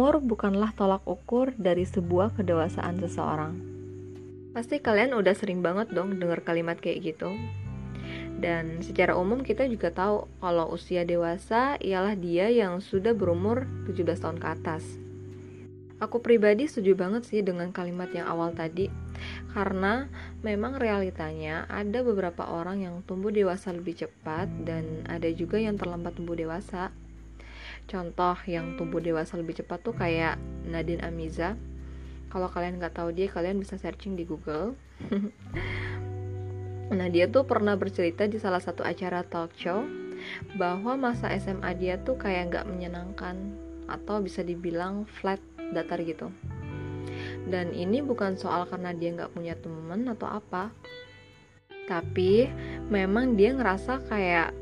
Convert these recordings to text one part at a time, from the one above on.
Umur bukanlah tolak ukur dari sebuah kedewasaan seseorang. Pasti kalian udah sering banget dong dengar kalimat kayak gitu. Dan secara umum kita juga tahu kalau usia dewasa ialah dia yang sudah berumur 17 tahun ke atas. Aku pribadi setuju banget sih dengan kalimat yang awal tadi karena memang realitanya ada beberapa orang yang tumbuh dewasa lebih cepat dan ada juga yang terlambat tumbuh dewasa. Contoh yang tumbuh dewasa lebih cepat tuh kayak Nadine Amiza. Kalau kalian nggak tahu dia, kalian bisa searching di Google. nah dia tuh pernah bercerita di salah satu acara talk show bahwa masa SMA dia tuh kayak nggak menyenangkan atau bisa dibilang flat datar gitu. Dan ini bukan soal karena dia nggak punya temen atau apa, tapi memang dia ngerasa kayak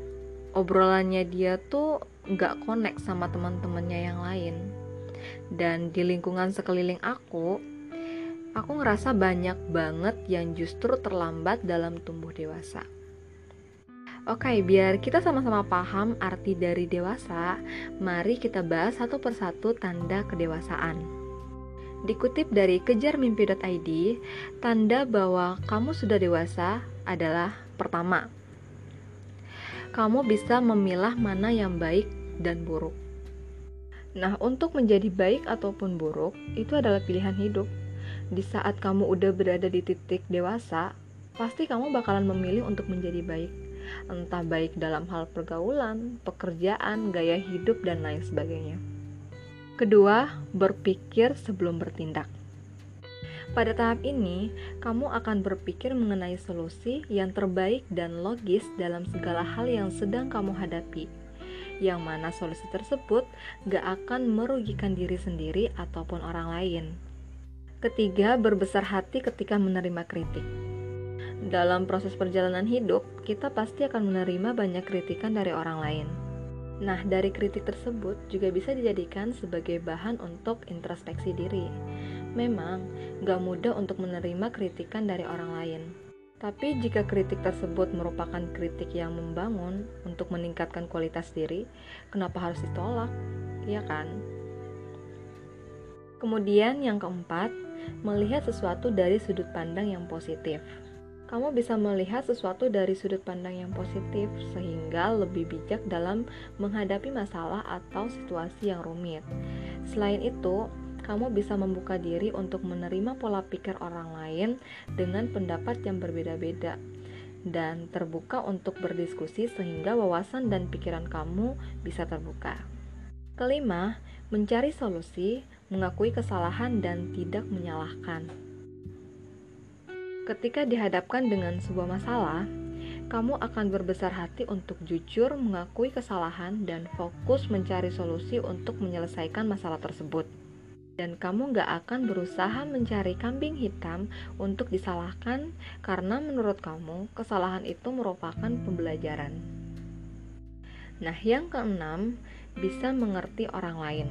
obrolannya dia tuh nggak connect sama teman-temannya yang lain. Dan di lingkungan sekeliling aku aku ngerasa banyak banget yang justru terlambat dalam tumbuh dewasa. Oke, okay, biar kita sama-sama paham arti dari dewasa, mari kita bahas satu persatu tanda kedewasaan. Dikutip dari kejarmimpi.id, tanda bahwa kamu sudah dewasa adalah pertama, kamu bisa memilah mana yang baik dan buruk. Nah, untuk menjadi baik ataupun buruk itu adalah pilihan hidup. Di saat kamu udah berada di titik dewasa, pasti kamu bakalan memilih untuk menjadi baik. Entah baik dalam hal pergaulan, pekerjaan, gaya hidup, dan lain sebagainya. Kedua, berpikir sebelum bertindak. Pada tahap ini, kamu akan berpikir mengenai solusi yang terbaik dan logis dalam segala hal yang sedang kamu hadapi. Yang mana solusi tersebut gak akan merugikan diri sendiri ataupun orang lain. Ketiga, berbesar hati ketika menerima kritik. Dalam proses perjalanan hidup, kita pasti akan menerima banyak kritikan dari orang lain. Nah, dari kritik tersebut juga bisa dijadikan sebagai bahan untuk introspeksi diri Memang, gak mudah untuk menerima kritikan dari orang lain. Tapi jika kritik tersebut merupakan kritik yang membangun untuk meningkatkan kualitas diri, kenapa harus ditolak? Iya kan? Kemudian yang keempat, melihat sesuatu dari sudut pandang yang positif. Kamu bisa melihat sesuatu dari sudut pandang yang positif sehingga lebih bijak dalam menghadapi masalah atau situasi yang rumit. Selain itu, kamu bisa membuka diri untuk menerima pola pikir orang lain dengan pendapat yang berbeda-beda dan terbuka untuk berdiskusi sehingga wawasan dan pikiran kamu bisa terbuka. Kelima, mencari solusi, mengakui kesalahan dan tidak menyalahkan. Ketika dihadapkan dengan sebuah masalah, kamu akan berbesar hati untuk jujur mengakui kesalahan dan fokus mencari solusi untuk menyelesaikan masalah tersebut dan kamu gak akan berusaha mencari kambing hitam untuk disalahkan karena menurut kamu kesalahan itu merupakan pembelajaran. Nah, yang keenam, bisa mengerti orang lain.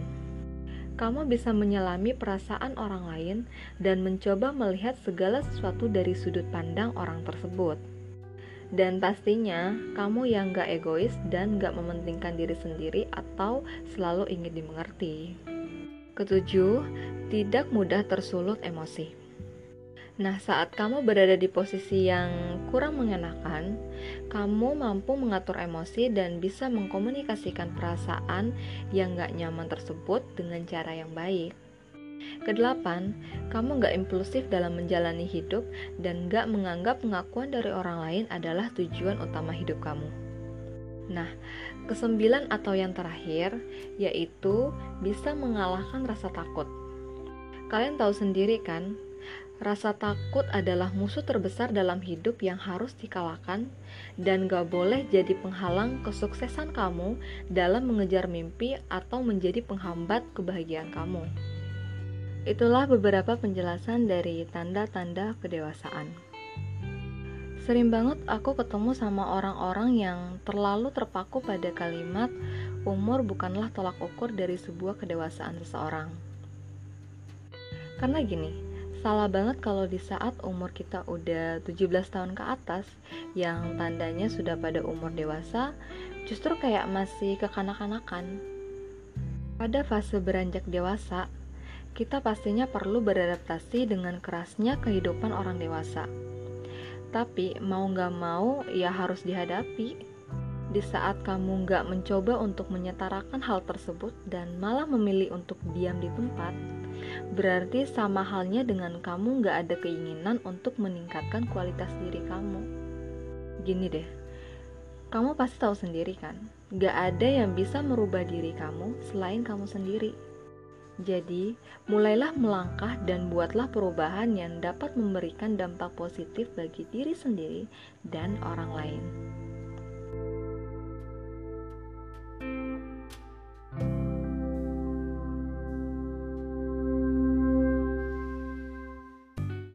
Kamu bisa menyelami perasaan orang lain dan mencoba melihat segala sesuatu dari sudut pandang orang tersebut. Dan pastinya, kamu yang gak egois dan gak mementingkan diri sendiri atau selalu ingin dimengerti. Ketujuh, tidak mudah tersulut emosi. Nah, saat kamu berada di posisi yang kurang mengenakan, kamu mampu mengatur emosi dan bisa mengkomunikasikan perasaan yang gak nyaman tersebut dengan cara yang baik. Kedelapan, kamu gak impulsif dalam menjalani hidup dan gak menganggap pengakuan dari orang lain adalah tujuan utama hidup kamu. Nah, Kesembilan atau yang terakhir yaitu bisa mengalahkan rasa takut. Kalian tahu sendiri kan, rasa takut adalah musuh terbesar dalam hidup yang harus dikalahkan dan gak boleh jadi penghalang kesuksesan kamu dalam mengejar mimpi atau menjadi penghambat kebahagiaan kamu. Itulah beberapa penjelasan dari tanda-tanda kedewasaan. Sering banget aku ketemu sama orang-orang yang terlalu terpaku pada kalimat umur bukanlah tolak ukur dari sebuah kedewasaan seseorang. Karena gini, salah banget kalau di saat umur kita udah 17 tahun ke atas yang tandanya sudah pada umur dewasa justru kayak masih kekanak-kanakan. Pada fase beranjak dewasa, kita pastinya perlu beradaptasi dengan kerasnya kehidupan orang dewasa. Tapi mau nggak mau ya harus dihadapi. Di saat kamu nggak mencoba untuk menyetarakan hal tersebut dan malah memilih untuk diam di tempat, berarti sama halnya dengan kamu nggak ada keinginan untuk meningkatkan kualitas diri kamu. Gini deh, kamu pasti tahu sendiri kan, nggak ada yang bisa merubah diri kamu selain kamu sendiri. Jadi, mulailah melangkah dan buatlah perubahan yang dapat memberikan dampak positif bagi diri sendiri dan orang lain.